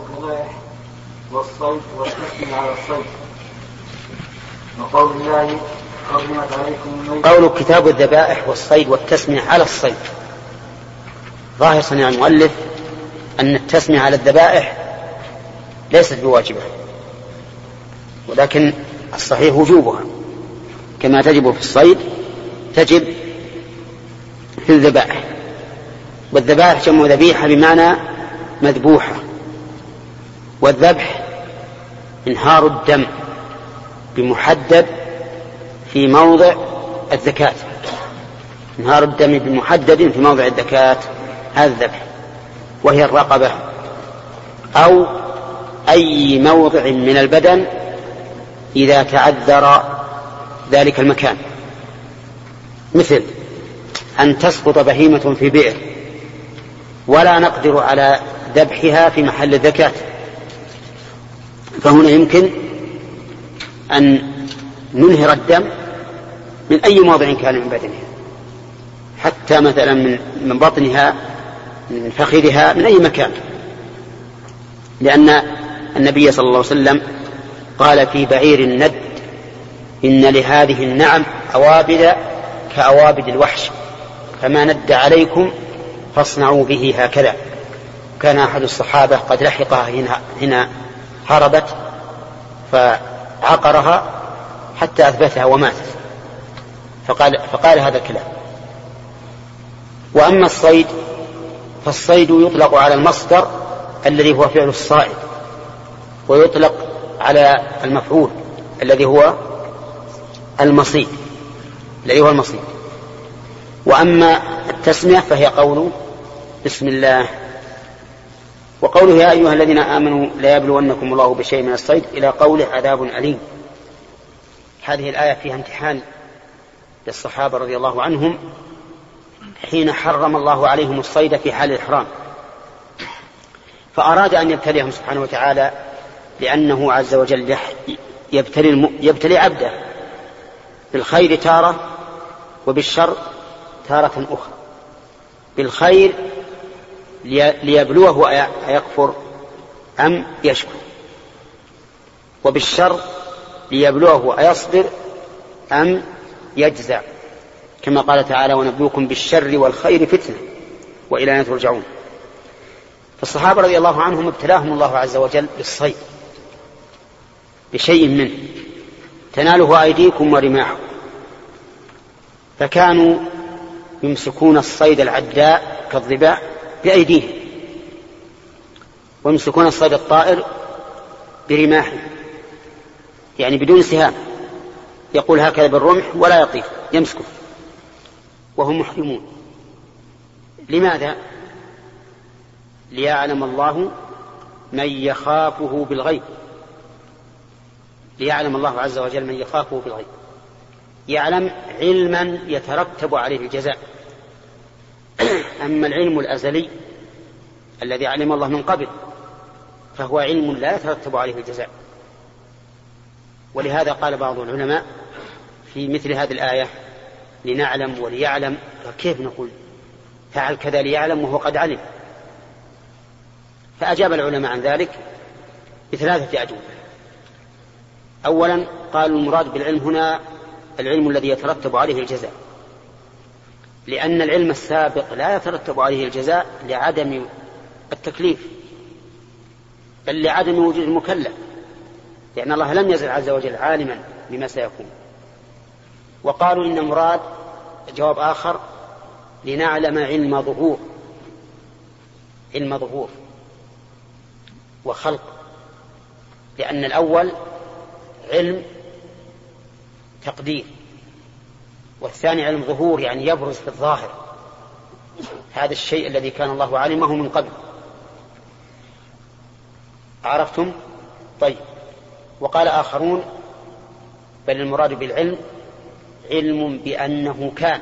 الذبائح والصيد والحكم على الصيد وقول الله عليكم قول كتاب الذبائح والصيد والتسمية على الصيد. ظاهر صنيع المؤلف أن التسمية على الذبائح ليست بواجبة ولكن الصحيح وجوبها. كما تجب في الصيد تجب في الذبائح. والذبائح جمع ذبيحة بمعنى مذبوحة. والذبح إنهار الدم بمحدد في موضع الزكاة. إنهار الدم بمحدد في موضع الزكاة هذا الذبح وهي الرقبة أو أي موضع من البدن إذا تعذر ذلك المكان. مثل أن تسقط بهيمة في بئر ولا نقدر على ذبحها في محل الزكاة. فهنا يمكن أن ننهر الدم من أي موضع كان من بدنها. حتى مثلا من من بطنها من فخذها من أي مكان. لأن النبي صلى الله عليه وسلم قال في بعير الند إن لهذه النعم أوابد كأوابد الوحش. فما ند عليكم فاصنعوا به هكذا. كان أحد الصحابة قد لحقها هنا, هنا هربت فعقرها حتى أثبتها وماتت. فقال, فقال هذا الكلام. وأما الصيد فالصيد يطلق على المصدر الذي هو فعل الصائد ويطلق على المفعول الذي هو المصيد الذي هو المصيد. وأما التسمية فهي قول بسم الله وقوله يا أيها الذين آمنوا لا يبلونكم الله بشيء من الصيد إلى قوله عذاب أليم. هذه الآية فيها امتحان للصحابة رضي الله عنهم حين حرم الله عليهم الصيد في حال الإحرام. فأراد أن يبتليهم سبحانه وتعالى لأنه عز وجل يبتلي, الم... يبتلي عبده بالخير تارة وبالشر تارة أخرى. بالخير ليبلوه أيكفر أم يشكر وبالشر ليبلوه أيصبر أم يجزع. كما قال تعالى ونبلوكم بالشر والخير فتنة وإلى ترجعون. فالصحابة رضي الله عنهم ابتلاهم الله عز وجل بالصيد بشيء منه. تناله أيديكم ورماحكم. فكانوا يمسكون الصيد العداء كالظباء بأيديهم ويمسكون الصيد الطائر برماحهم يعني بدون سهام. يقول هكذا بالرمح ولا يطير يمسكه وهم محرمون. لماذا؟ ليعلم الله من يخافه بالغيب. ليعلم الله عز وجل من يخافه بالغيب. يعلم علما يترتب عليه الجزاء. أما العلم الأزلي الذي علم الله من قبل فهو علم لا يترتب عليه الجزاء. ولهذا قال بعض العلماء في مثل هذه الآية لنعلم وليعلم. فكيف نقول؟ فعل كذا ليعلم وهو قد علم. فأجاب العلماء عن ذلك بثلاثة أجوبة. أولا قالوا المراد بالعلم هنا العلم الذي يترتب عليه الجزاء. لأن العلم السابق لا يترتب عليه الجزاء لعدم التكليف بل لعدم وجود المكلف لأن الله لم يزل عز وجل عالما بما سيكون. وقالوا إن مراد جواب آخر لنعلم علم ظهور علم ظهور وخلق لأن الأول علم تقدير. والثاني علم ظهور يعني يبرز في الظاهر. هذا الشيء الذي كان الله علمه من قبل. عرفتم؟ طيب. وقال آخرون بل المراد بالعلم علم بأنه كان.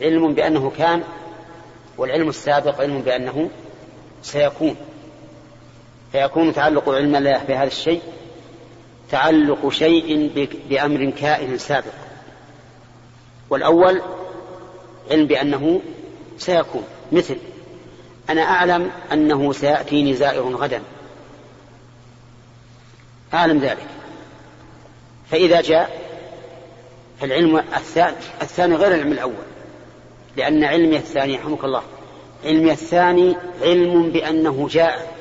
علم بأنه كان والعلم السابق علم بأنه سيكون. فيكون تعلق علم الله بهذا الشيء تعلق شيء بأمر كائن سابق. والأول علم بأنه سيكون مثل أنا أعلم أنه سيأتيني زائر غدا. أعلم ذلك. فإذا جاء فالعلم الثاني, الثاني غير العلم الأول لأن علمي الثاني يرحمك الله علمي الثاني علم بأنه جاء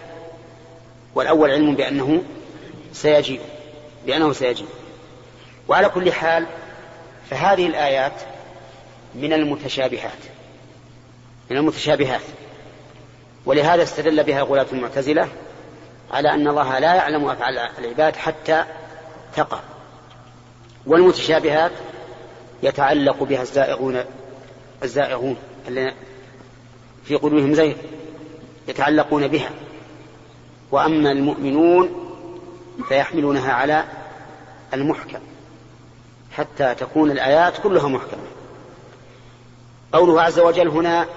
والأول علم بأنه سيجيء بأنه سيجيء. وعلى كل حال فهذه الآيات من المتشابهات من المتشابهات. ولهذا استدل بها غلاة المعتزلة على أن الله لا يعلم أفعال العباد حتى تقع. والمتشابهات يتعلق بها الزائغون الزائغون الذين في قلوبهم زيغ يتعلقون بها. وأما المؤمنون فيحملونها على المحكم. حتى تكون الآيات كلها محكمة. قوله عز وجل هنا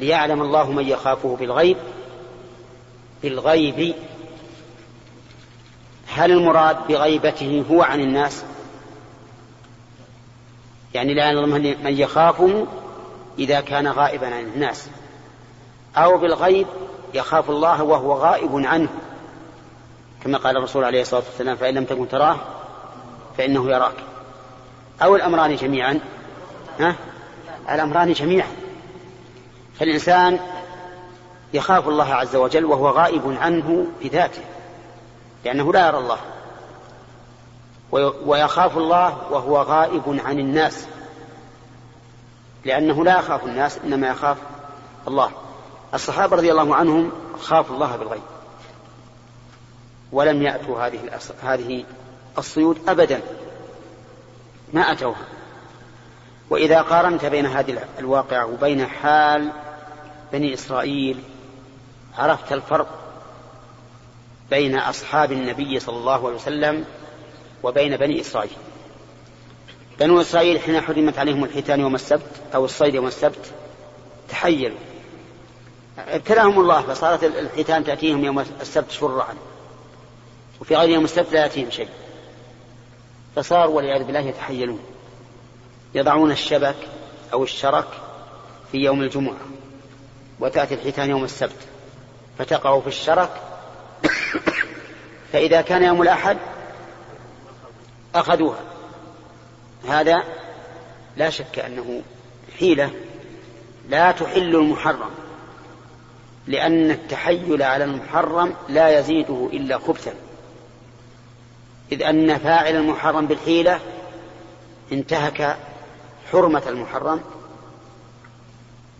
ليعلم الله من يخافه بالغيب بالغيب هل المراد بغيبته هو عن الناس؟ يعني لا يعلم من يخافه إذا كان غائبا عن الناس. أو بالغيب يخاف الله وهو غائب عنه. كما قال الرسول عليه الصلاة والسلام فإن لم تكن تراه فإنه يراك. أو الأمران جميعا. ها؟ الأمران جميعا. فالإنسان يخاف الله عز وجل وهو غائب عنه بذاته لأنه لا يرى الله. ويخاف الله وهو غائب عن الناس لأنه لا يخاف الناس إنما يخاف الله. الصحابة رضي الله عنهم خافوا الله بالغيب ولم يأتوا هذه هذه الصيود أبدا. ما أتوها. وإذا قارنت بين هذه الواقعة وبين حال بني إسرائيل عرفت الفرق بين أصحاب النبي صلى الله عليه وسلم وبين بني إسرائيل. بنو إسرائيل حين حرمت عليهم الحيتان يوم السبت أو الصيد يوم السبت تحيلوا ابتلاهم الله فصارت الحيتان تأتيهم يوم السبت شرعا. وفي غير يوم السبت لا يأتيهم شيء. فصاروا والعياذ بالله يتحيلون. يضعون الشبك أو الشرك في يوم الجمعة وتأتي الحيتان يوم السبت. فتقع في الشرك. فإذا كان يوم الأحد أخذوها. هذا لا شك أنه حيلة لا تحل المحرم لأن التحيل على المحرم لا يزيده إلا خبثا. إذ أن فاعل المحرم بالحيلة انتهك حرمة المحرم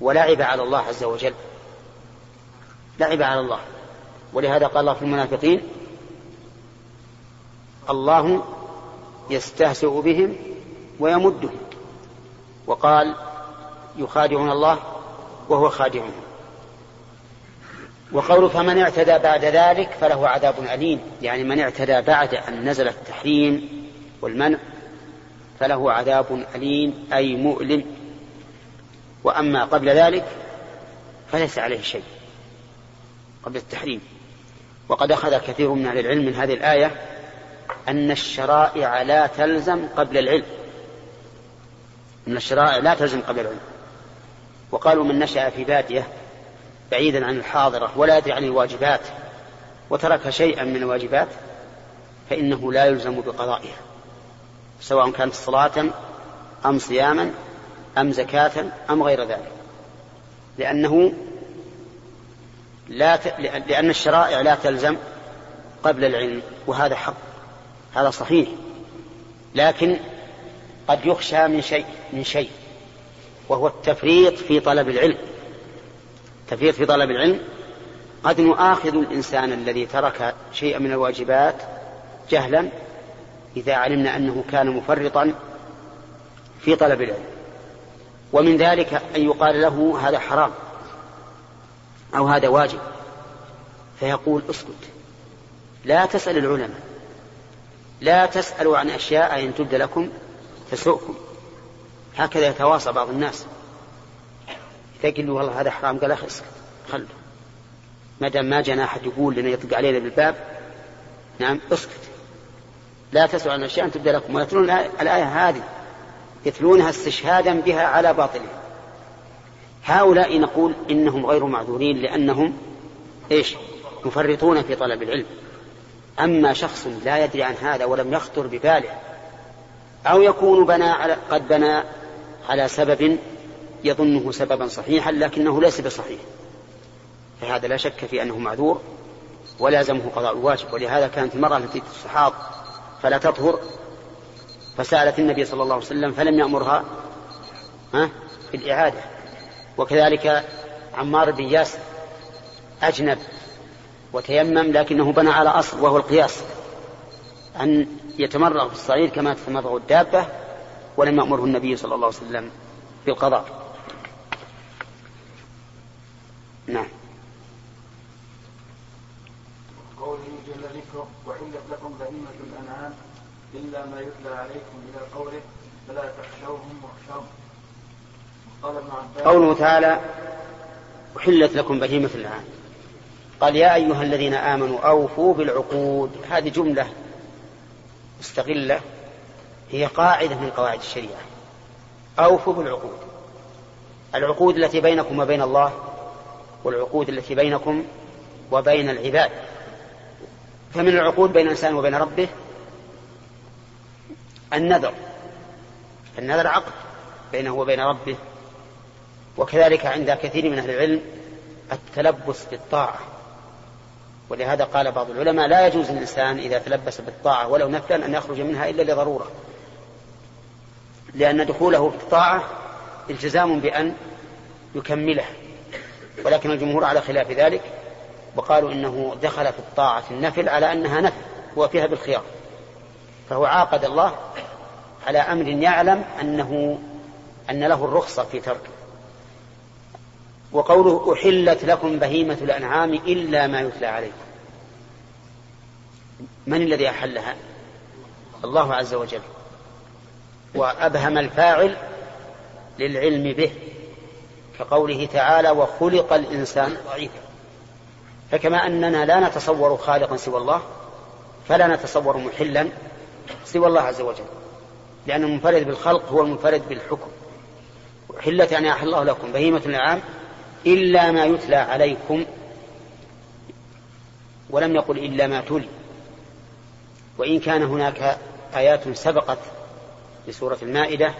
ولعب على الله عز وجل. لعب على الله. ولهذا قال الله في المنافقين الله يستهزئ بهم ويمدهم. وقال يخادعون الله وهو خادعهم. وقول فمن اعتدى بعد ذلك فله عذاب أليم. يعني من اعتدى بعد أن نزل التحريم والمنع فله عذاب أليم أي مؤلم. وأما قبل ذلك فليس عليه شيء قبل التحريم. وقد أخذ كثير من أهل العلم من هذه الآية أن الشرائع لا تلزم قبل العلم. أن الشرائع لا تلزم قبل العلم. وقالوا من نشأ في بادية بعيدا عن الحاضرة ولا يدري عن الواجبات وترك شيئا من الواجبات فإنه لا يلزم بقضائها سواء كانت صلاة أم صياما أم زكاة أم غير ذلك لأنه لا ت... لأن الشرائع لا تلزم قبل العلم وهذا حق هذا صحيح لكن قد يخشى من شيء من شيء وهو التفريط في طلب العلم. التفريط في طلب العلم قد نؤاخذ الإنسان الذي ترك شيئا من الواجبات جهلا إذا علمنا أنه كان مفرطا في طلب العلم. ومن ذلك أن يقال له هذا حرام أو هذا واجب. فيقول اسكت. لا تسأل العلماء. لا تسألوا عن أشياء إن تبد لكم تسؤكم هكذا يتواصى بعض الناس. قل له والله هذا حرام. قال أخي اسكت خله ما دام ما جانا أحد يقول لنا يطق علينا بالباب نعم اسكت. لا تسأل عن أشياء تبدأ لكم. ويتلون الآية هذه يتلونها استشهادا بها على باطلها. هؤلاء نقول إنهم غير معذورين لأنهم إيش؟ مفرطون في طلب العلم. أما شخص لا يدري عن هذا ولم يخطر بباله أو يكون بنى على قد بنى على سبب يظنه سببا صحيحا لكنه ليس بصحيح. فهذا لا شك في أنه معذور ولازمه قضاء الواجب. ولهذا كانت المرأة التي تستحاض فلا تطهر فسألت النبي صلى الله عليه وسلم فلم يأمرها ها بالإعادة. وكذلك عمار بن ياسر أجنب وتيمم لكنه بنى على أصل وهو القياس أن يتمرغ في الصعيد كما تتمرغ الدابة ولم يأمره النبي صلى الله عليه وسلم بالقضاء. نعم. قوله جل ذكره وحلت لكم بهيمة الأنعام إلا ما يتلى عليكم إلى قوله فلا تخشوهم واخشوهم. قال ابن عباس قوله تعالى أحلت لكم بهيمة الأنعام. قال يا أيها الذين آمنوا أوفوا بالعقود. هذه جملة مستغلة هي قاعدة من قواعد الشريعة. أوفوا بالعقود. العقود التي بينكم وبين الله والعقود التي بينكم وبين العباد. فمن العقود بين الإنسان وبين ربه النذر. النذر عقد بينه وبين ربه. وكذلك عند كثير من أهل العلم التلبس بالطاعة. ولهذا قال بعض العلماء لا يجوز للإنسان إذا تلبس بالطاعة ولو نفلا أن يخرج منها إلا لضرورة. لأن دخوله في الطاعة إلتزام بأن يكمله ولكن الجمهور على خلاف ذلك وقالوا إنه دخل في الطاعة النفل على أنها نفل هو فيها بالخيار. فهو عاقد الله على أمر يعلم أنه أن له الرخصة في تركه. وقوله أحلت لكم بهيمة الأنعام إلا ما يتلى عليكم. من الذي أحلها؟ الله عز وجل. وأبهم الفاعل للعلم به. كقوله تعالى وخلق الإنسان ضعيفا. فكما أننا لا نتصور خالقا سوى الله فلا نتصور محلا سوى الله عز وجل لأن المنفرد بالخلق هو المنفرد بالحكم. حلت يعني أحل الله لكم بهيمة الأنعام إلا ما يتلى عليكم ولم يقل إلا ما تلي. وإن كان هناك آيات سبقت لسورة المائدة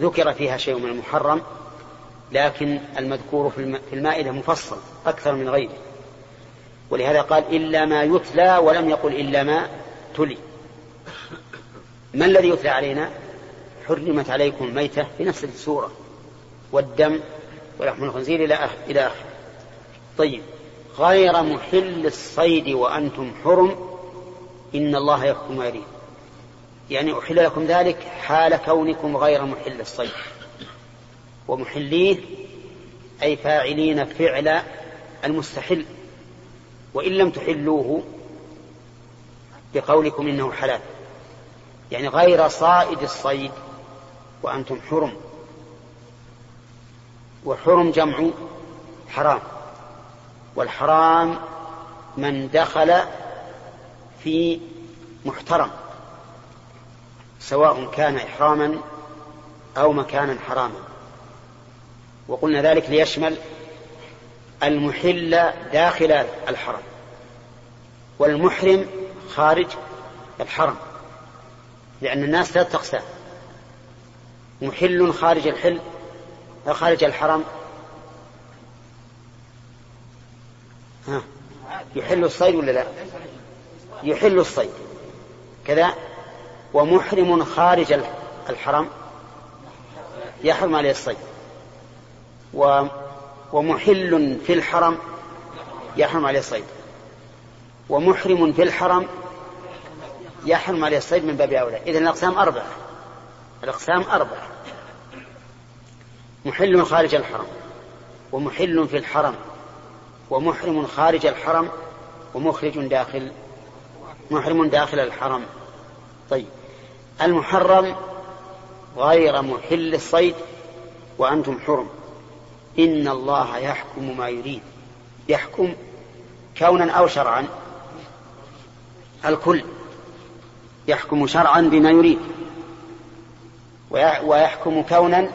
ذكر فيها شيء من المحرم لكن المذكور في المائدة مفصل أكثر من غيره. ولهذا قال إلا ما يتلى ولم يقل إلا ما تلي. ما الذي يتلى علينا؟ حرمت عليكم الميتة في نفس السورة. والدم ولحم الخنزير إلى آخر إلى طيب غير محل الصيد وأنتم حرم إن الله يحكم يريد يعني أحل لكم ذلك حال كونكم غير محل الصيد. ومحليه أي فاعلين فعل المستحل. وإن لم تحلوه بقولكم إنه حلال. يعني غير صائد الصيد وأنتم حرم. وحرم جمع حرام. والحرام من دخل في محترم سواء كان إحراما أو مكانا حراما. وقلنا ذلك ليشمل المحل داخل الحرم والمحرم خارج الحرم لأن الناس ثلاثة أقسام محل خارج الحل خارج الحرم. ها يحل الصيد ولا لا؟ يحل الصيد. كذا ومحرم خارج الحرم يحرم عليه الصيد. ومحل في الحرم يحرم عليه الصيد. ومحرم في الحرم يحرم عليه الصيد من باب أولى. إذن الأقسام أربعة. الأقسام أربعة. محل خارج الحرم ومحل في الحرم ومحرم خارج الحرم ومخرج داخل محرم داخل الحرم. طيب. المحرم غير محل الصيد وأنتم حرم. إن الله يحكم ما يريد. يحكم كونا أو شرعا. الكل. يحكم شرعا بما يريد. ويحكم كونا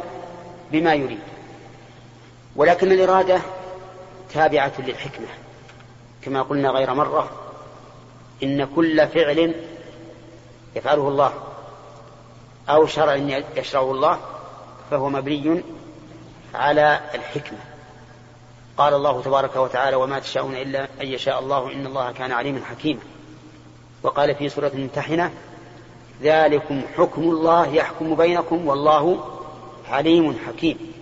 بما يريد. ولكن الإرادة تابعة للحكمة. كما قلنا غير مرة إن كل فعل يفعله الله أو شرع يشرعه الله فهو مبني على الحكمة. قال الله تبارك وتعالى وما تشاءون إلا أن يشاء الله إن الله كان عليما حكيما. وقال في سورة الممتحنة ذلكم حكم الله يحكم بينكم والله عليم حكيم.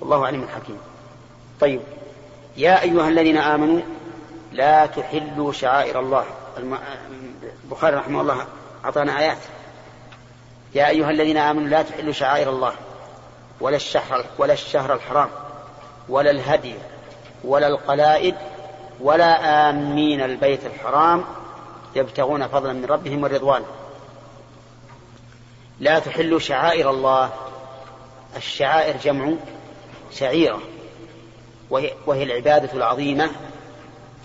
والله عليم حكيم. طيب يا أيها الذين آمنوا لا تحلوا شعائر الله. البخاري رحمه الله أعطانا آيات. يا أيها الذين آمنوا لا تحلوا شعائر الله. ولا الشهر ولا الشهر الحرام ولا الهدي ولا القلائد ولا آمين البيت الحرام يبتغون فضلا من ربهم ورضوانا لا تحلوا شعائر الله الشعائر جمع شعيرة وهي العبادة العظيمة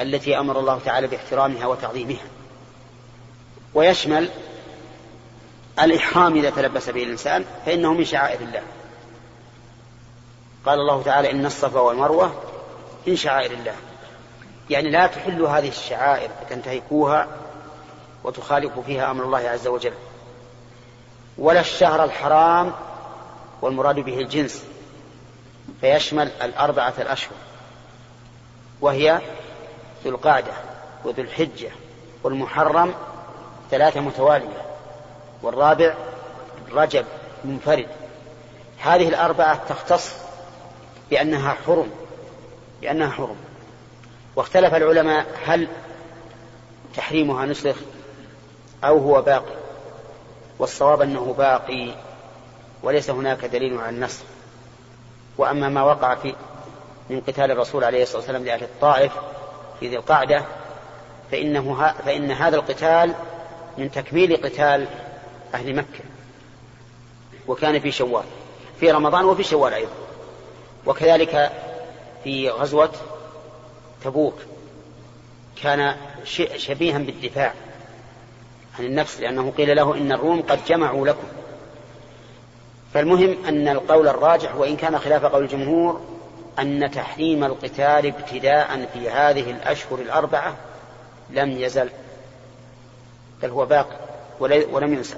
التي أمر الله تعالى باحترامها وتعظيمها. ويشمل الإحرام إذا تلبس به الإنسان فإنه من شعائر الله. قال الله تعالى إن الصفا والمروة من شعائر الله. يعني لا تحلوا هذه الشعائر فتنتهكوها وتخالفوا فيها أمر الله عز وجل. ولا الشهر الحرام والمراد به الجنس فيشمل الأربعة الأشهر وهي ذو القعدة وذو الحجة والمحرم ثلاثة متوالية والرابع رجب منفرد. هذه الأربعة تختص بأنها حرم بأنها حرم. واختلف العلماء هل تحريمها نسخ أو هو باقي والصواب أنه باقي وليس هناك دليل على النسخ. وأما ما وقع في من قتال الرسول عليه الصلاة والسلام لأهل الطائف في ذي القعدة فإنه فإن هذا القتال من تكميل قتال أهل مكة. وكان في شوال في رمضان وفي شوال أيضا. وكذلك في غزوة تبوك كان شبيها بالدفاع عن النفس لأنه قيل له إن الروم قد جمعوا لكم. فالمهم أن القول الراجح وإن كان خلاف قول الجمهور أن تحريم القتال ابتداء في هذه الأشهر الأربعة لم يزل بل هو باق ولم ينسى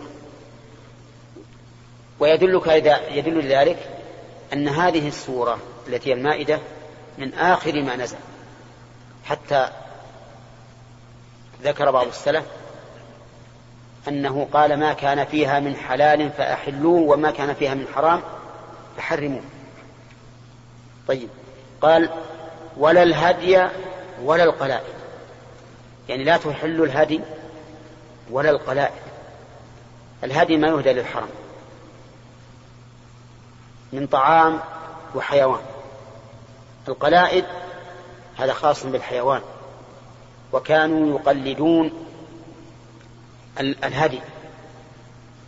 ويدلك يدل لذلك أن هذه السورة التي هي المائدة من آخر ما نزل حتى ذكر بعض السلف أنه قال ما كان فيها من حلال فأحلوه وما كان فيها من حرام فحرموه. طيب قال ولا الهدي ولا القلائد. يعني لا تحل الهدي ولا القلائد. الهدي ما يهدى للحرم من طعام وحيوان. القلائد هذا خاص بالحيوان. وكانوا يقلدون الهدي.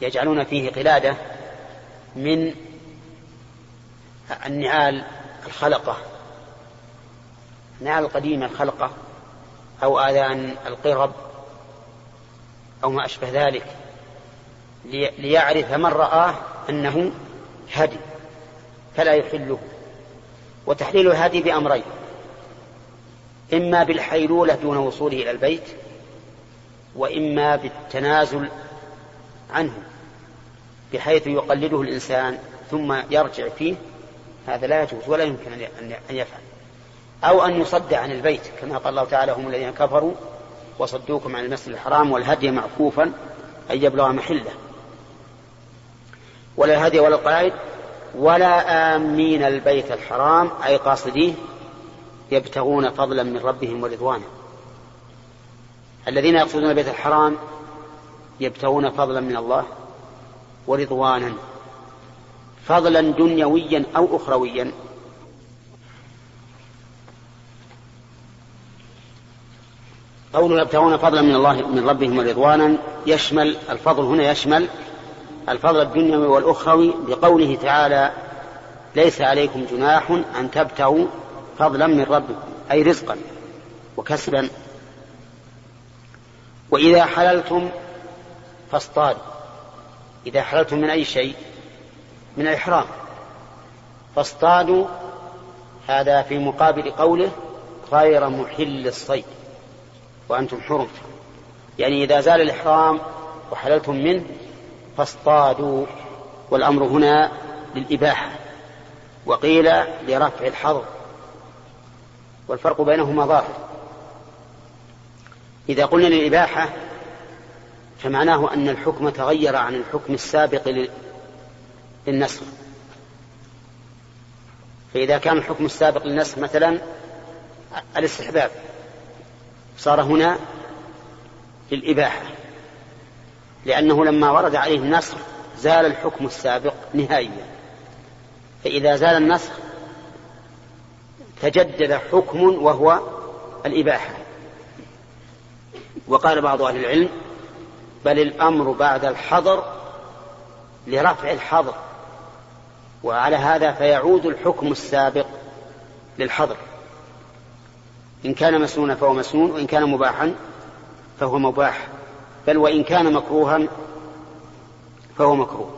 يجعلون فيه قلادة من النعال الخلقة. النعال القديمة الخلقة أو آذان القرب أو ما أشبه ذلك. ليعرف من رآه أنه هدي. فلا يحله. وتحليل الهدي بأمرين. إما بالحيلولة دون وصوله إلى البيت وإما بالتنازل عنه بحيث يقلده الإنسان ثم يرجع فيه. هذا لا يجوز ولا يمكن أن يفعل. أو أن يصد عن البيت كما قال الله تعالى هم الذين كفروا وصدوكم عن المسجد الحرام والهدي معكوفا أن يبلغ محلة. ولا الهدي ولا القائد ولا آمين البيت الحرام أي قاصديه يبتغون فضلا من ربهم ورضوانا. الذين يقصدون البيت الحرام يبتغون فضلا من الله ورضوانا. فضلا دنيويا أو اخرويا. قوله يبتغون فضلا من الله من ربهم ورضوانا. يشمل الفضل هنا يشمل الفضل الدنيوي والأخروي بقوله تعالى ليس عليكم جناح أن تبتغوا فضلا من ربكم أي رزقا وكسبا. وإذا حللتم فاصطادوا إذا حللتم من أي شيء من الإحرام فاصطادوا. هذا في مقابل قوله غير محل الصيد وأنتم حرم. يعني إذا زال الإحرام وحللتم منه فاصطادوا والأمر هنا للإباحة وقيل لرفع الحظر والفرق بينهما ظاهر. إذا قلنا للإباحة فمعناه أن الحكم تغير عن الحكم السابق للنسخ. فإذا كان الحكم السابق للنسخ مثلا الاستحباب صار هنا للإباحة. لأنه لما ورد عليه النسخ زال الحكم السابق نهائيا. فإذا زال النسخ تجدد حكم وهو الإباحة. وقال بعض أهل العلم بل الأمر بعد الحظر لرفع الحظر وعلى هذا فيعود الحكم السابق للحظر. إن كان مسنونا فهو مسنون وإن كان مباحا فهو مباح. بل وإن كان مكروها فهو مكروه.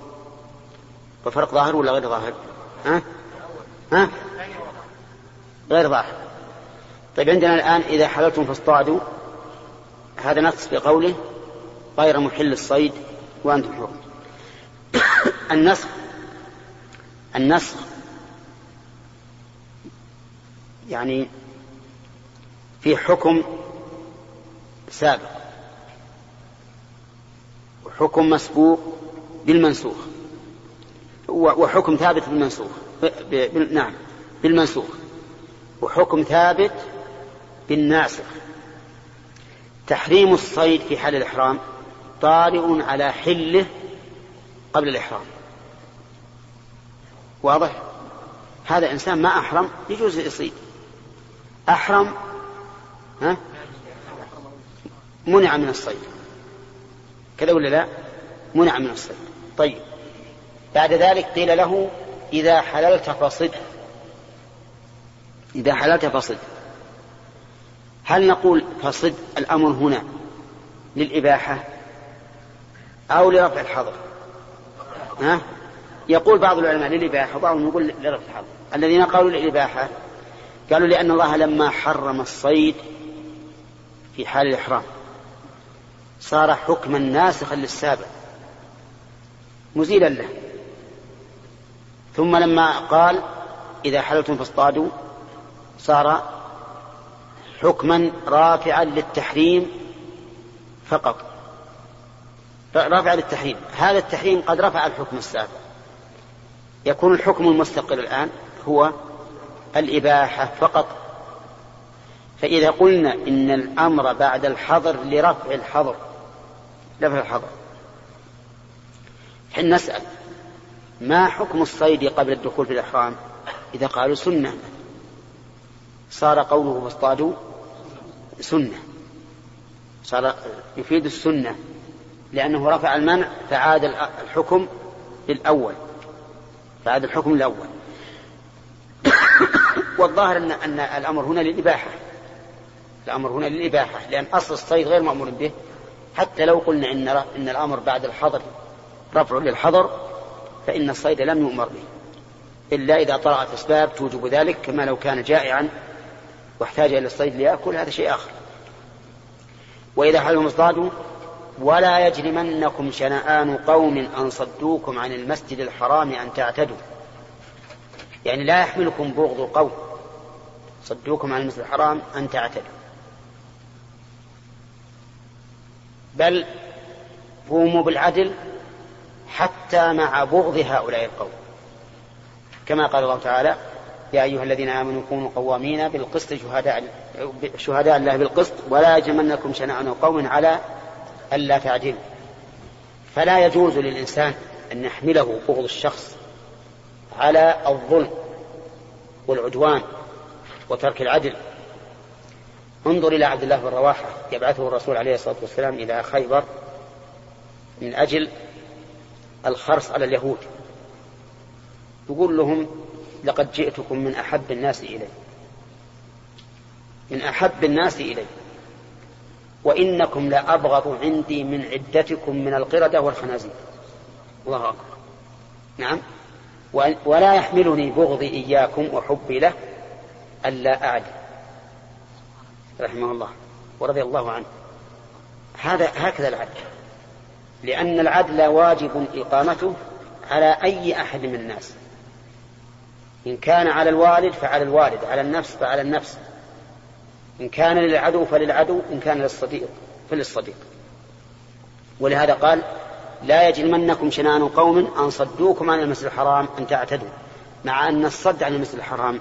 وفرق ظاهر ولا غير ظاهر؟ ها؟ ها؟ غير ظاهر. طيب عندنا الآن إذا حللتم فاصطادوا. هذا نقص بقوله غير محل الصيد وأنتم حرم. النسخ النسخ يعني في حكم سابق. وحكم مسبوق بالمنسوخ. وحكم ثابت بالمنسوخ. نعم بالمنسوخ. وحكم ثابت بالناسخ. تحريم الصيد في حال الإحرام طارئ على حله قبل الإحرام. واضح؟ هذا إنسان ما أحرم يجوز يصيد. أحرم ها؟ منع من الصيد. كذا ولا لا؟ منع من الصيد. طيب. بعد ذلك قيل له إذا حللت فصد. إذا حللت فصد. هل نقول فصد الأمر هنا للإباحة أو لرفع الحظر؟ ها؟ يقول بعض العلماء للإباحة وبعضهم يقول لرفع الحظر. الذين قالوا للإباحة قالوا لأن الله لما حرم الصيد في حال الإحرام. صار حكما ناسخا للسابق. مزيلا له. ثم لما قال إذا حللتم فاصطادوا صار حكما رافعا للتحريم فقط. رافعا للتحريم. هذا التحريم قد رفع الحكم السابق. يكون الحكم المستقل الآن هو الإباحة فقط. فإذا قلنا إن الأمر بعد الحظر لرفع الحظر رفع الحظر حين نسأل ما حكم الصيد قبل الدخول في الإحرام؟ إذا قالوا سنة. صار قوله فاصطادوا سنة. صار يفيد السنة لأنه رفع المنع فعاد الحكم للأول. فعاد الحكم للأول. والظاهر أن أن الأمر هنا للإباحة. الأمر هنا للإباحة لأن أصل الصيد غير مأمور به. حتى لو قلنا إن إن الأمر بعد الحظر رفع للحظر فإن الصيد لم يؤمر به إلا إذا طرأت أسباب توجب ذلك كما لو كان جائعا واحتاج إلى الصيد ليأكل هذا شيء آخر. وإذا حلهم اصطادوا ولا يجرمنكم شنآن قوم أن صدوكم عن المسجد الحرام أن تعتدوا. يعني لا يحملكم بغض قوم صدوكم عن المسجد الحرام أن تعتدوا. بل قوموا بالعدل حتى مع بغض هؤلاء القوم. كما قال الله تعالى يا أيها الذين آمنوا كونوا قوامين بالقسط شهداء شهداء الله بالقسط ولا يجمنكم شنآن قوم على ألا تعدلوا. فلا يجوز للإنسان أن يحمله بغض الشخص على الظلم والعدوان وترك العدل. انظر إلى عبد الله بن رواحة يبعثه الرسول عليه الصلاة والسلام إلى خيبر من أجل الخرص على اليهود. يقول لهم لقد جئتكم من أحب الناس إلي من أحب الناس إلي وإنكم لأبغض عندي من عدتكم من القردة والخنازير. الله أكبر. نعم. ولا يحملني بغضي إياكم وحبي له ألا أعدل. رحمه الله ورضي الله عنه. هذا هكذا العدل. لأن العدل واجب إقامته على أي أحد من الناس. إن كان على الوالد فعلى الوالد على النفس فعلى النفس. إن كان للعدو فللعدو إن كان للصديق فللصديق. ولهذا قال لا يجرمنكم شنان قوم أن صدوكم عن المسجد الحرام أن تعتدوا مع أن الصد عن المسجد الحرام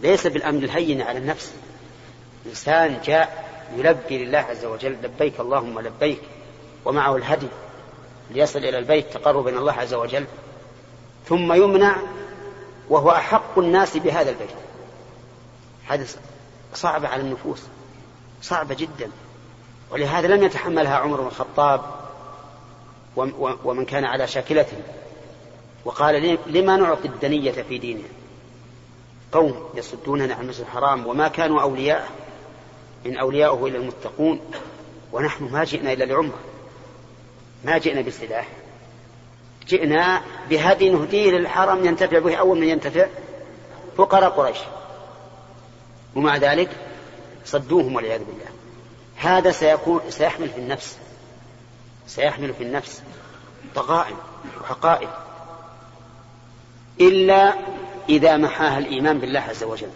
ليس بالأمر الهين على النفس. إنسان جاء يلبي لله عز وجل لبيك اللهم لبيك ومعه الهدي ليصل إلى البيت تقربا إلى الله عز وجل ثم يمنع وهو أحق الناس بهذا البيت. هذا صعب على النفوس صعبة جدا. ولهذا لم يتحملها عمر بن الخطاب ومن كان على شاكلته. وقال لما نعطي الدنية في ديننا؟ قوم يصدوننا عن المسجد الحرام وما كانوا أولياءه. إن أولياؤه إلا المتقون ونحن ما جئنا إلا لعمرة. ما جئنا بسلاح جئنا بهدي نهديه للحرم ينتفع به أول من ينتفع فقراء قريش. ومع ذلك صدوهم والعياذ بالله. هذا سيكون سيحمل في النفس. سيحمل في النفس ضغائن وحقائق إلا إذا محاها الإيمان بالله عز وجل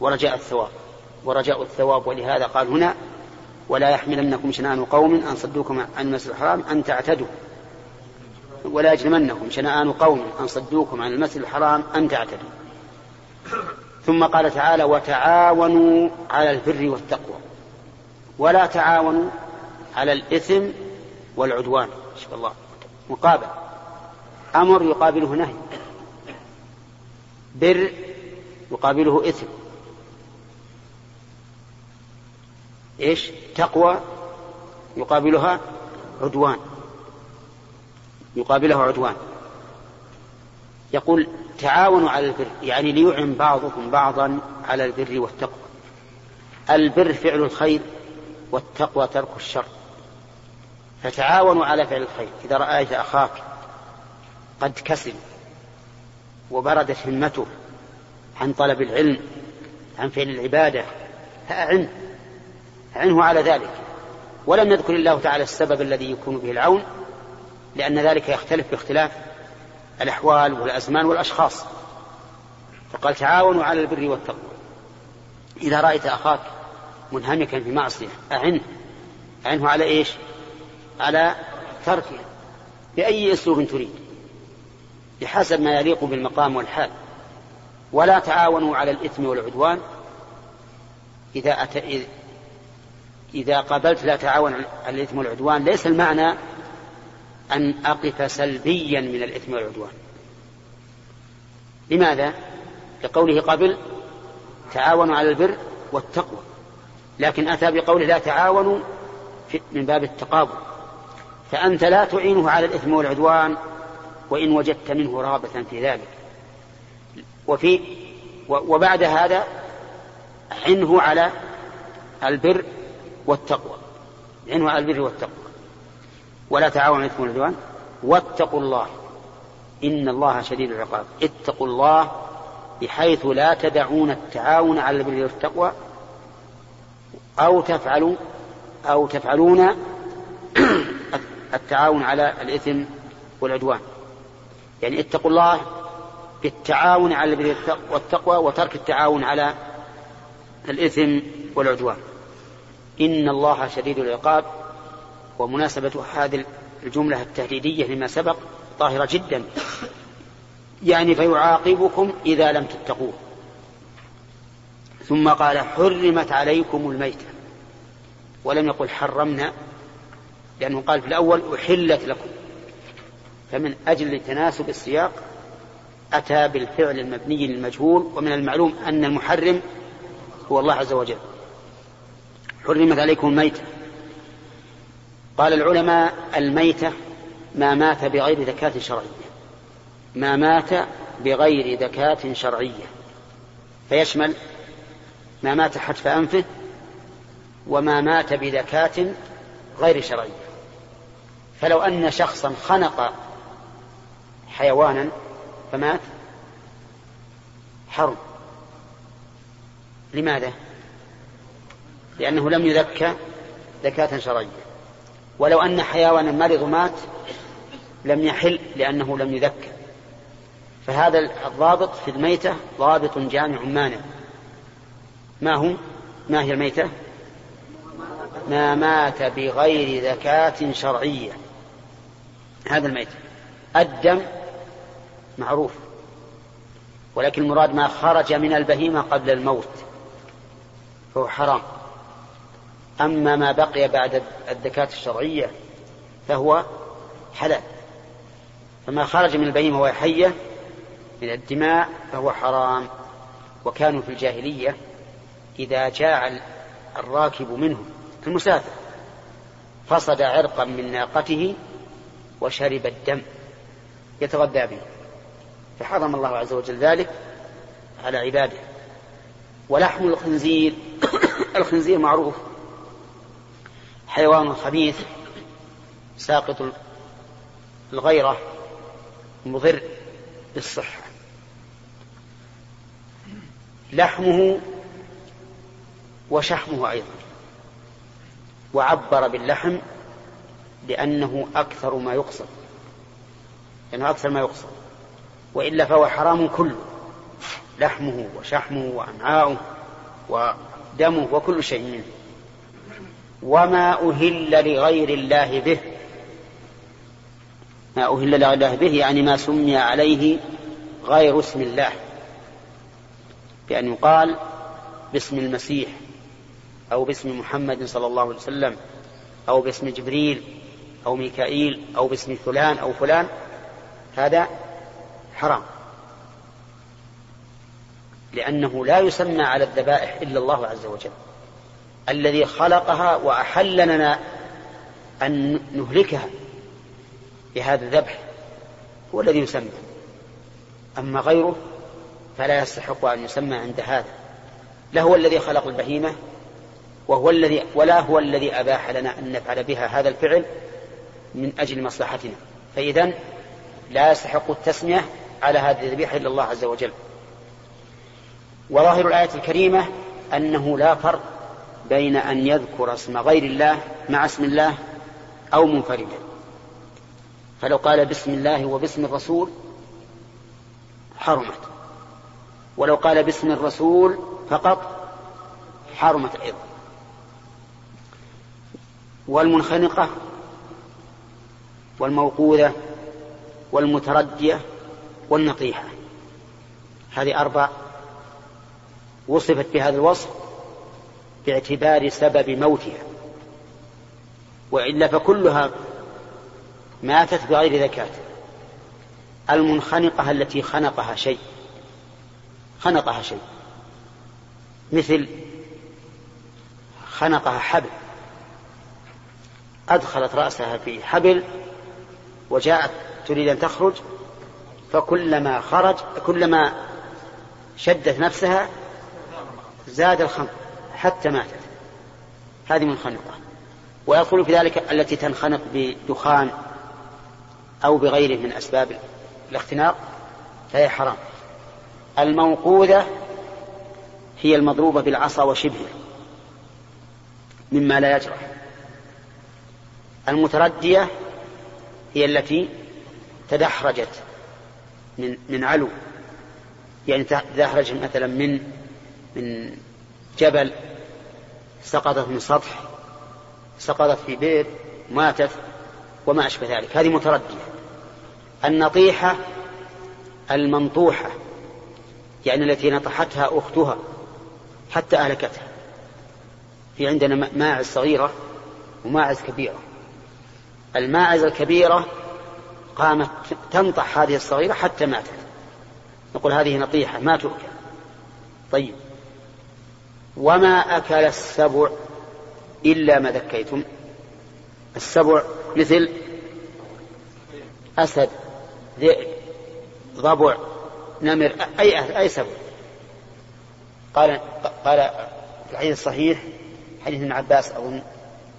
ورجاء الثواب. ورجاء الثواب ولهذا قال هنا ولا يحملنكم شنآن قوم أن صدوكم عن المسجد الحرام أن تعتدوا. ولا يجرمنكم شنآن قوم أن صدوكم عن المسجد الحرام أن تعتدوا. ثم قال تعالى وتعاونوا على البر والتقوى. ولا تعاونوا على الإثم والعدوان. شاء الله. مقابل. أمر يقابله نهي. بر يقابله إثم. إيش؟ تقوى يقابلها عدوان. يقابلها عدوان. يقول تعاونوا على البر يعني ليعن بعضكم بعضا على البر والتقوى. البر فعل الخير والتقوى ترك الشر. فتعاونوا على فعل الخير. إذا رأيت أخاك قد كسب وبردت همته عن طلب العلم عن فعل العبادة فأعنه أعنه على ذلك. ولم يذكر الله تعالى السبب الذي يكون به العون لأن ذلك يختلف باختلاف الأحوال والأزمان والأشخاص. فقال تعاونوا على البر والتقوى. إذا رأيت أخاك منهمكا في معصية أعنه. أعنه على إيش؟ على تركها بأي أسلوب تريد. بحسب ما يليق بالمقام والحال. ولا تعاونوا على الإثم والعدوان. إذا أتى إذا قابلت لا تعاون على الإثم والعدوان ليس المعنى أن أقف سلبيا من الإثم والعدوان. لماذا؟ لقوله قبل تعاونوا على البر والتقوى. لكن أتى بقوله لا تعاونوا من باب التقابل. فأنت لا تعينه على الإثم والعدوان وإن وجدت منه رغبة في ذلك. وفي وبعد هذا عنه على البر والتقوى عنه على البر والتقوى. ولا تعاونوا الإثم والعدوان واتقوا الله. إن الله شديد العقاب. اتقوا الله بحيث لا تدعون التعاون على البر والتقوى. أو تفعلوا أو تفعلون التعاون على الإثم والعدوان. يعني اتقوا الله بالتعاون على البر والتقوى وترك التعاون على الإثم والعدوان. إن الله شديد العقاب ومناسبة هذه الجملة التهديدية لما سبق ظاهرة جدا. يعني فيعاقبكم إذا لم تتقوه. ثم قال حرمت عليكم الميتة. ولم يقل حرمنا لأنه قال في الأول أحلت لكم. فمن أجل تناسب السياق أتى بالفعل المبني للمجهول ومن المعلوم أن المحرم هو الله عز وجل. حرمت عليكم الميتة. قال العلماء الميتة ما مات بغير ذكاة شرعية. ما مات بغير ذكاة شرعية. فيشمل ما مات حتف أنفه وما مات بذكاة غير شرعية. فلو أن شخصا خنق حيوانا فمات حرم. لماذا؟ لأنه لم يذكى زكاة شرعية. ولو أن حيوانا مرض مات لم يحل لأنه لم يذكى. فهذا الضابط في الميتة ضابط جامع مانع. ما هو؟ ما هي الميتة؟ ما مات بغير زكاة شرعية. هذا الميتة. الدم معروف. ولكن المراد ما خرج من البهيمة قبل الموت. فهو حرام. أما ما بقي بعد الزكاة الشرعية فهو حلال. فما خرج من البهيمة وهي حية من الدماء فهو حرام. وكانوا في الجاهلية إذا جاع الراكب منهم المسافر فصد عرقا من ناقته وشرب الدم يتغذى به. فحرم الله عز وجل ذلك على عباده. ولحم الخنزير الخنزير معروف حيوان خبيث ساقط الغيرة مضر بالصحة. لحمه وشحمه أيضا. وعبر باللحم لأنه أكثر ما يقصد. لأنه أكثر ما يقصد. وإلا فهو حرام كله. لحمه وشحمه وأمعاؤه ودمه وكل شيء منه. وما أهل لغير الله به. ما أهل لغير الله به يعني ما سمي عليه غير اسم الله. بأن يقال باسم المسيح أو باسم محمد صلى الله عليه وسلم أو باسم جبريل أو ميكائيل أو باسم فلان أو فلان هذا حرام. لأنه لا يسمى على الذبائح إلا الله عز وجل. الذي خلقها وأحل لنا أن نهلكها بهذا الذبح هو الذي يسمى. أما غيره فلا يستحق أن يسمى عند هذا. لا هو الذي خلق البهيمة وهو الذي ولا هو الذي أباح لنا أن نفعل بها هذا الفعل من أجل مصلحتنا. فإذا لا يستحق التسمية على هذه الذبيحة إلا الله عز وجل. وظاهر الآية الكريمة أنه لا فرق بين أن يذكر اسم غير الله مع اسم الله أو منفردا. فلو قال بسم الله وباسم الرسول حرمت. ولو قال باسم الرسول فقط حرمت أيضا. والمنخنقة والموقوذة والمتردية والنطيحة هذه أربع وصفت بهذا الوصف باعتبار سبب موتها. وإلا فكلها ماتت بغير ذكاة المنخنقة التي خنقها شيء. خنقها شيء. مثل خنقها حبل. أدخلت رأسها في حبل وجاءت تريد أن تخرج فكلما خرج كلما شدت نفسها زاد الخنق. حتى ماتت. هذه منخنقة. ويدخل في ذلك التي تنخنق بدخان أو بغيره من أسباب الاختناق فهي حرام. الموقوذة هي المضروبة بالعصا وشبهه مما لا يجرح. المتردية هي التي تدحرجت من من علو. يعني تدحرجت مثلا من من جبل سقطت من سطح سقطت في بئر ماتت وما أشبه ذلك. هذه متردية. النطيحة المنطوحة يعني التي نطحتها أختها حتى أهلكتها. في عندنا ماعز صغيرة وماعز كبيرة. الماعز الكبيرة قامت تنطح هذه الصغيرة حتى ماتت. نقول هذه نطيحة ما تؤكل. طيب. وما أكل السبع إلا ما ذكيتم. السبع مثل أسد ذئب ضبع نمر أي أي سبع. قال قال في الحديث الصحيح حديث ابن عباس أظن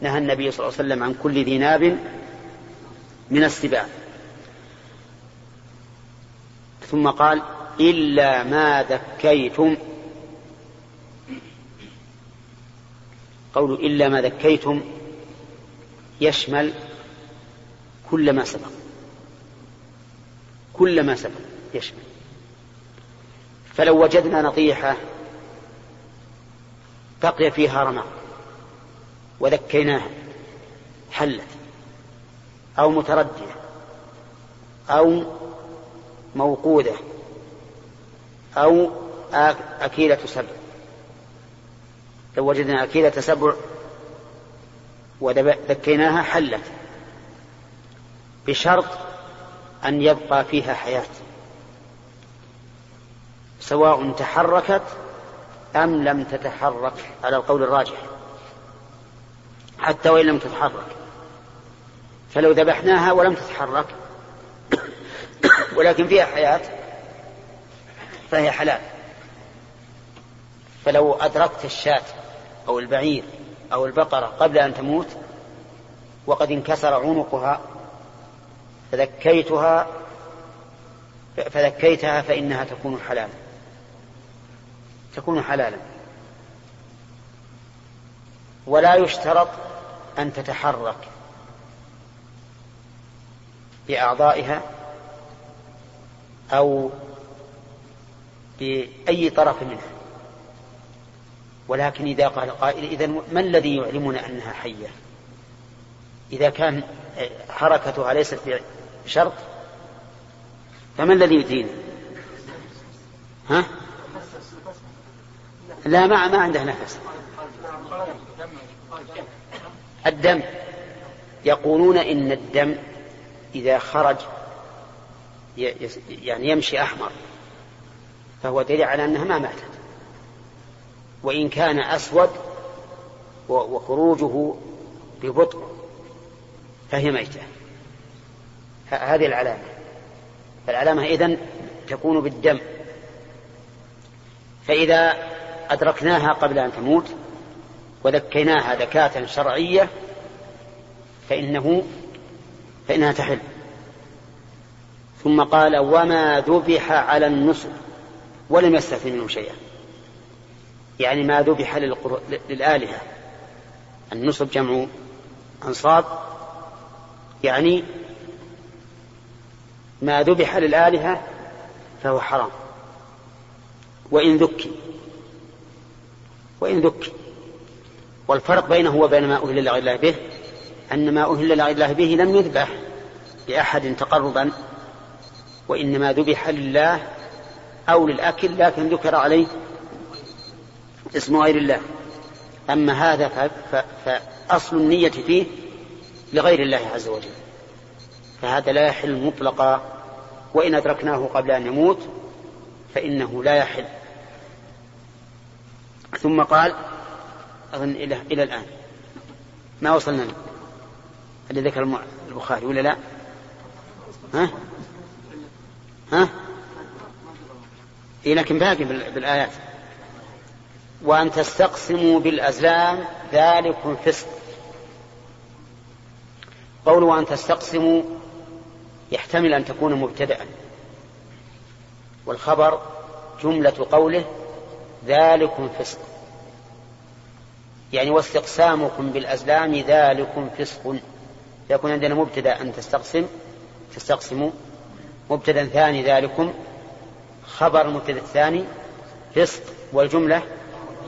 نهى النبي صلى الله عليه وسلم عن كل ذي ناب من السباع ثم قال إلا ما ذكيتم. قول إلا ما ذكيتم يشمل كل ما سبق. كل ما سبق يشمل. فلو وجدنا نطيحة بقي فيها رمق وذكيناها حلت أو متردية أو موقودة أو أكيلة سبع لو وجدنا أكيلة سبع وذكيناها حلت بشرط أن يبقى فيها حياة. سواء تحركت أم لم تتحرك على القول الراجح. حتى وإن لم تتحرك. فلو ذبحناها ولم تتحرك ولكن فيها حياة فهي حلال. فلو أدركت الشاة أو البعير أو البقرة قبل أن تموت وقد انكسر عنقها فذكيتها فذكيتها فإنها تكون حلالا. تكون حلالا. ولا يشترط أن تتحرك بأعضائها أو بأي طرف منها. ولكن إذا قال قائل إذا ما الذي يعلمنا أنها حية؟ إذا كان حركتها ليست بشرط فما الذي يدينا ها؟ لا ما ما عنده نفس. الدم. يقولون إن الدم إذا خرج يعني يمشي أحمر فهو دليل على أنها ما ماتت. وإن كان أسود وخروجه ببطء فهي ميتة. هذه العلامة. فالعلامة إذن تكون بالدم. فإذا أدركناها قبل أن تموت وذكيناها ذكاة شرعية فإنه فإنها تحل. ثم قال وما ذبح على النصب ولم يستثن منه شيئا. يعني ما ذبح للآلهة. النصب جمع أنصاب يعني ما ذبح للآلهة فهو حرام. وإن ذكي وإن ذكي والفرق بينه وبين ما أهل لغير الله به أن ما أهل لغير الله به لم يذبح لأحد تقربا وإنما ذبح لله أو للأكل لكن ذكر عليه اسم غير الله. أما هذا فأصل النية فيه لغير الله عز وجل. فهذا لا يحل مطلقا. وإن أدركناه قبل أن يموت فإنه لا يحل. ثم قال أظن إلى, إلى الآن. ما وصلنا اللي ذكر البخاري ولا لا؟ ها؟ ها؟ إيه لكن باقي بالآيات. وأن تستقسموا بالأزلام ذلكم فسق قول وأن تستقسموا يحتمل أن تكون مبتدأ. والخبر جملة قوله ذلكم فسق يعني واستقسامكم بالأزلام ذلكم فسق يكون عندنا مبتدأ أن تستقسم تستقسموا. مبتدأ ثاني ذلكم خبر المبتدأ الثاني فسق. والجملة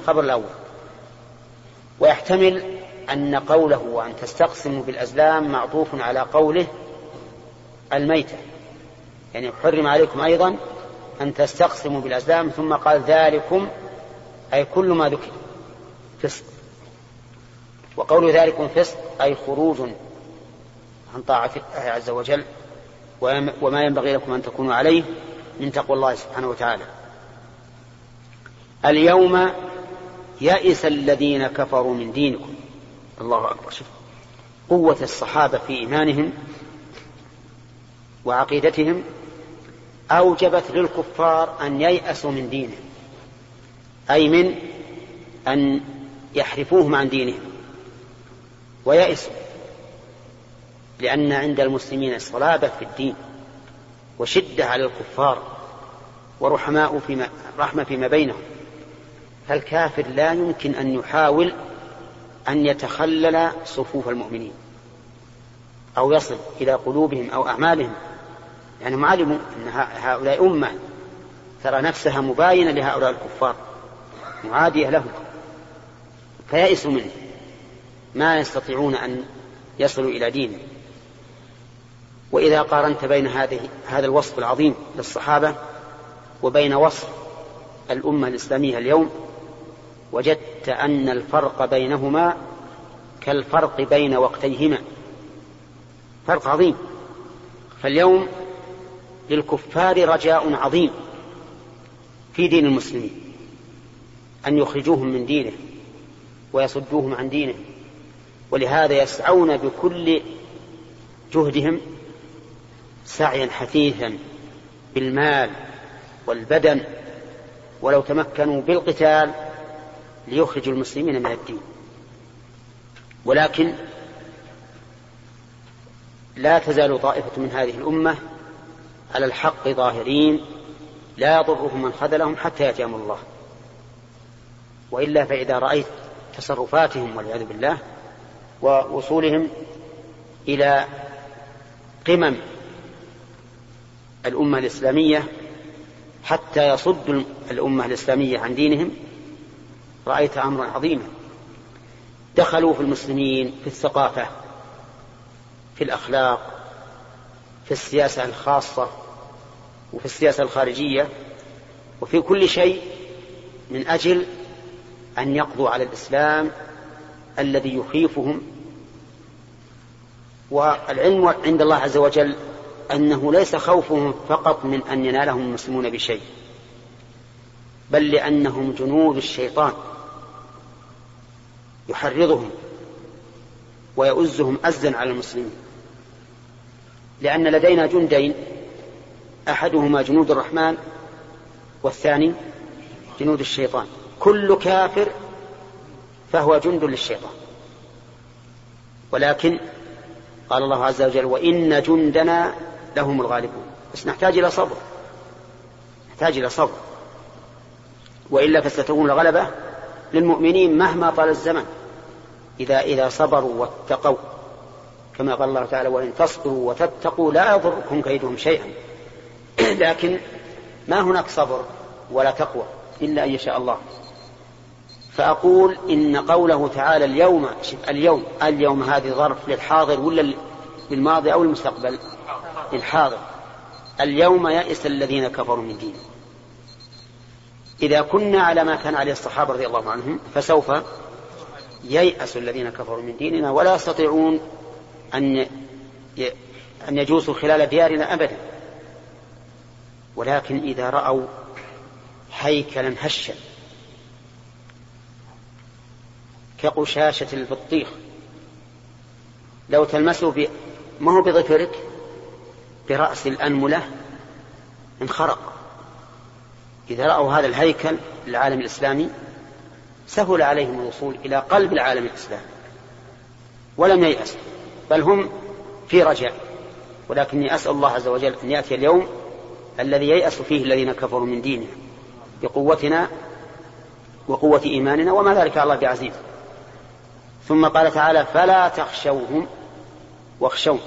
خبر الأول. ويحتمل أن قوله وأن تستقسموا بالأزلام معطوف على قوله الميتة. يعني حرم عليكم أيضا أن تستقسموا بالأزلام ثم قال ذلكم أي كل ما ذكر فسق. وقول ذلكم فسق أي خروج عن طاعة الله عز وجل وما ينبغي لكم أن تكونوا عليه من تقوى الله سبحانه وتعالى. اليوم يئس الذين كفروا من دينكم. الله أكبر. شوف. قوة الصحابة في إيمانهم وعقيدتهم أوجبت للكفار أن ييأسوا من دينهم أي من أن يحرفوهم عن دينهم ويئسوا لأن عند المسلمين صلابة في الدين وشدة على الكفار ورحماء فيما رحمة فيما بينهم. فالكافر لا يمكن أن يحاول أن يتخلل صفوف المؤمنين أو يصل إلى قلوبهم أو أعمالهم. يعني علموا أن هؤلاء أمة ترى نفسها مباينة لهؤلاء الكفار معادية لهم. فيئسوا منه ما يستطيعون أن يصلوا إلى دينه وإذا قارنت بين هذه هذا الوصف العظيم للصحابة وبين وصف الأمة الإسلامية اليوم وجدت أن الفرق بينهما كالفرق بين وقتيهما. فرق عظيم. فاليوم للكفار رجاء عظيم في دين المسلمين أن يخرجوهم من دينه ويصدوهم عن دينه ولهذا يسعون بكل جهدهم سعيا حثيثا بالمال والبدن ولو تمكنوا بالقتال ليخرجوا المسلمين من الدين. ولكن لا تزال طائفة من هذه الأمة على الحق ظاهرين لا يضرهم من خذلهم حتى يأتيهم الله. وإلا فإذا رأيت تصرفاتهم والعياذ بالله ووصولهم إلى قمم الأمة الإسلامية حتى يصد الأمة الإسلامية عن دينهم رأيت أمرا عظيما. دخلوا في المسلمين في الثقافة في الأخلاق في السياسة الخاصة وفي السياسة الخارجية وفي كل شيء من أجل أن يقضوا على الإسلام الذي يخيفهم. والعلم عند الله عز وجل أنه ليس خوفهم فقط من أن ينالهم المسلمون بشيء بل لأنهم جنود الشيطان. يحرضهم ويؤزهم أزا على المسلمين. لأن لدينا جندين أحدهما جنود الرحمن والثاني جنود الشيطان. كل كافر فهو جند للشيطان. ولكن قال الله عز وجل وإن جندنا لهم الغالبون. بس نحتاج إلى صبر نحتاج إلى صبر. وإلا فستكون الغلبة للمؤمنين مهما طال الزمن إذا إذا صبروا واتقوا كما قال الله تعالى وإن تصبروا وتتقوا لا يضركم كيدهم شيئا. لكن ما هناك صبر ولا تقوى إلا أن يشاء الله. فأقول إن قوله تعالى اليوم اليوم اليوم هذه ظرف للحاضر ولا للماضي أو المستقبل؟ للحاضر. اليوم يئس الذين كفروا من دينه إذا كنا على ما كان عليه الصحابة رضي الله عنهم فسوف ييأس الذين كفروا من ديننا ولا يستطيعون أن أن يجوسوا خلال ديارنا أبدا. ولكن إذا رأوا هيكلا هشا. كقشاشة البطيخ. لو تلمسه. ما هو بظفرك برأس الأنملة انخرق. إذا رأوا هذا الهيكل للعالم الإسلامي سهل عليهم الوصول إلى قلب العالم الإسلامي. ولم ييأسوا بل هم في رجاء. ولكني أسأل الله عز وجل أن يأتي اليوم الذي ييأس فيه الذين كفروا من ديننا بقوتنا وقوة إيماننا وما ذلك على الله بعزيز. ثم قال تعالى فلا تخشوهم واخشون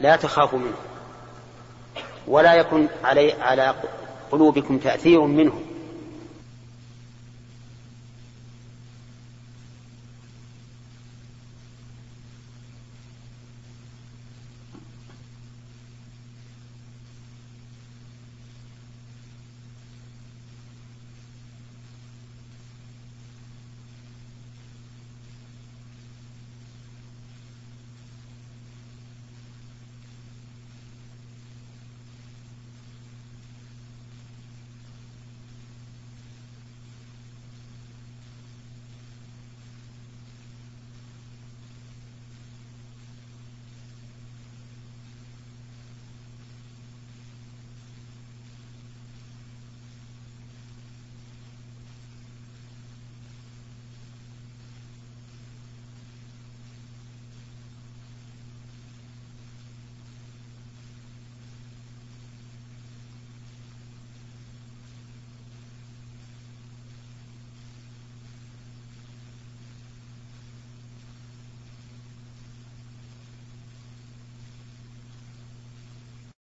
لا تخافوا منهم. ولا يكن علي على قلوبكم تأثير منهم